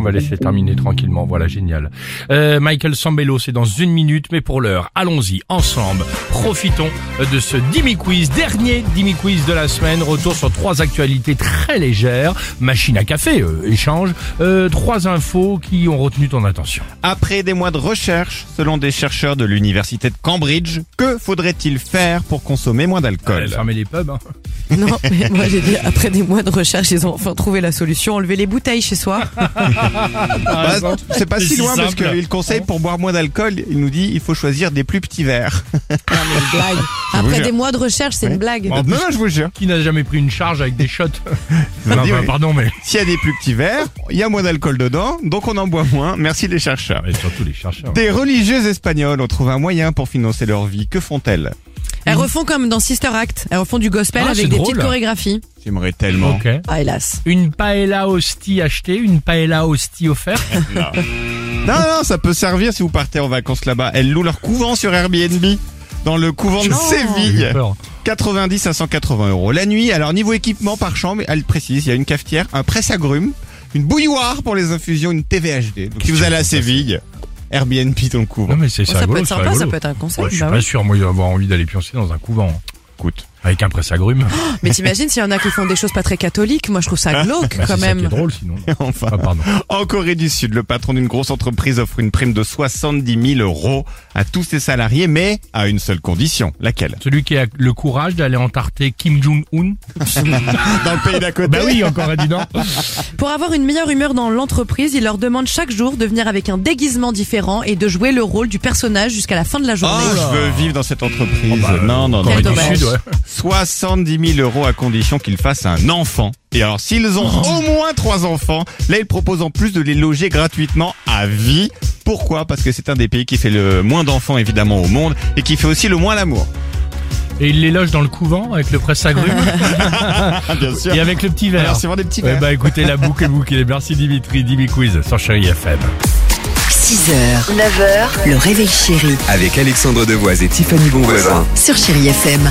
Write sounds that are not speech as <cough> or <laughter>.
On va laisser terminer tranquillement, voilà, génial. Euh, Michael Sambello, c'est dans une minute, mais pour l'heure, allons-y, ensemble, profitons de ce Dimi Quiz, dernier Dimi Quiz de la semaine, retour sur trois actualités très légères, machine à café, euh, échange, euh, trois infos qui ont retenu ton attention. Après des mois de recherche, selon des chercheurs de l'université de Cambridge, que faudrait-il faire pour consommer moins d'alcool? Fermer les pubs, hein. Non, mais moi j'ai dit, après des mois de recherche, ils ont enfin trouvé la solution, enlever les bouteilles chez soi. <laughs> Bah, C'est pas si loin parce simple. qu'il conseille pour boire moins d'alcool, il nous dit il faut choisir des plus petits verres. Non, mais une blague. <laughs> vous Après des mois de recherche, c'est une blague. Bon. non, non, je vous jure. Qui n'a jamais pris une charge avec des shots <laughs> Non, bah, oui. pardon, mais... S'il y a des plus petits verres, il y a moins d'alcool dedans, donc on en boit moins. Merci les chercheurs. mais surtout les chercheurs. Des religieuses espagnoles ont trouvé un moyen pour financer leur vie. Que font-elles? Elles refont comme dans Sister Act. Elles refont du gospel Ah, c'est avec des drôle. petites chorégraphies. J'aimerais tellement. Ok. Ah, hélas. Une paella hostie achetée, une paella hostie offerte. <laughs> Non, non, ça peut servir si vous partez en vacances là-bas. Elles louent leur couvent sur Airbnb. Dans le couvent de. J'ai Séville. eu peur. 90 à 180 euros. La nuit, alors niveau équipement par chambre, elle précise, il y a une cafetière, un presse-agrumes, une bouilloire pour les infusions, une TVHD. Donc si vous allez à Séville, Airbnb dans le couvent. Non mais c'est Bon, ça rigolo, peut être c'est sympa, ça rigolo. peut être un Ouais, concept. je suis bah pas oui. sûr, moi, d'avoir envie d'aller pioncer dans un couvent. Écoute. Avec un presse-agrumes. <gasps> Mais t'imagines s'il y en a qui font des choses pas très catholiques, moi je trouve ça glauque Bah, quand c'est même. drôle sinon. <laughs> Enfin. Ah, pardon. En Corée du Sud, le patron d'une grosse entreprise offre une prime de 70 000 euros à tous ses salariés, mais à une seule condition. Laquelle? Celui qui a le courage d'aller entarter Kim Jong-un. <laughs> Dans le pays d'à côté Bah oui, en Corée du <laughs> Nord. Pour avoir une meilleure humeur dans l'entreprise, il leur demande chaque jour de venir avec un déguisement différent et de jouer le rôle du personnage jusqu'à la fin de la Oh, journée. je veux vivre dans cette entreprise. Oh, bah, non, non, non. Corée du. Sud, ouais. 70 000 euros à condition qu'ils fassent un enfant. Et alors, s'ils ont au moins trois enfants, là, ils proposent en plus de les loger gratuitement à vie. Pourquoi? Parce que c'est un des pays qui fait le moins d'enfants, évidemment, au monde, et qui fait aussi le moins l'amour. Et il les loge dans le couvent avec le presse-agrumes Ah, <laughs> bien sûr. et avec le petit verre. Alors, c'est vraiment des petits verres. bah écoutez, la boucle est bouclée. Merci Dimitri, Dimi Quiz sur Chérie FM. 6h, 9h, le réveil chéri Avec Alexandre Devoise et Tiffany Bonvoisin. sur Chérie FM.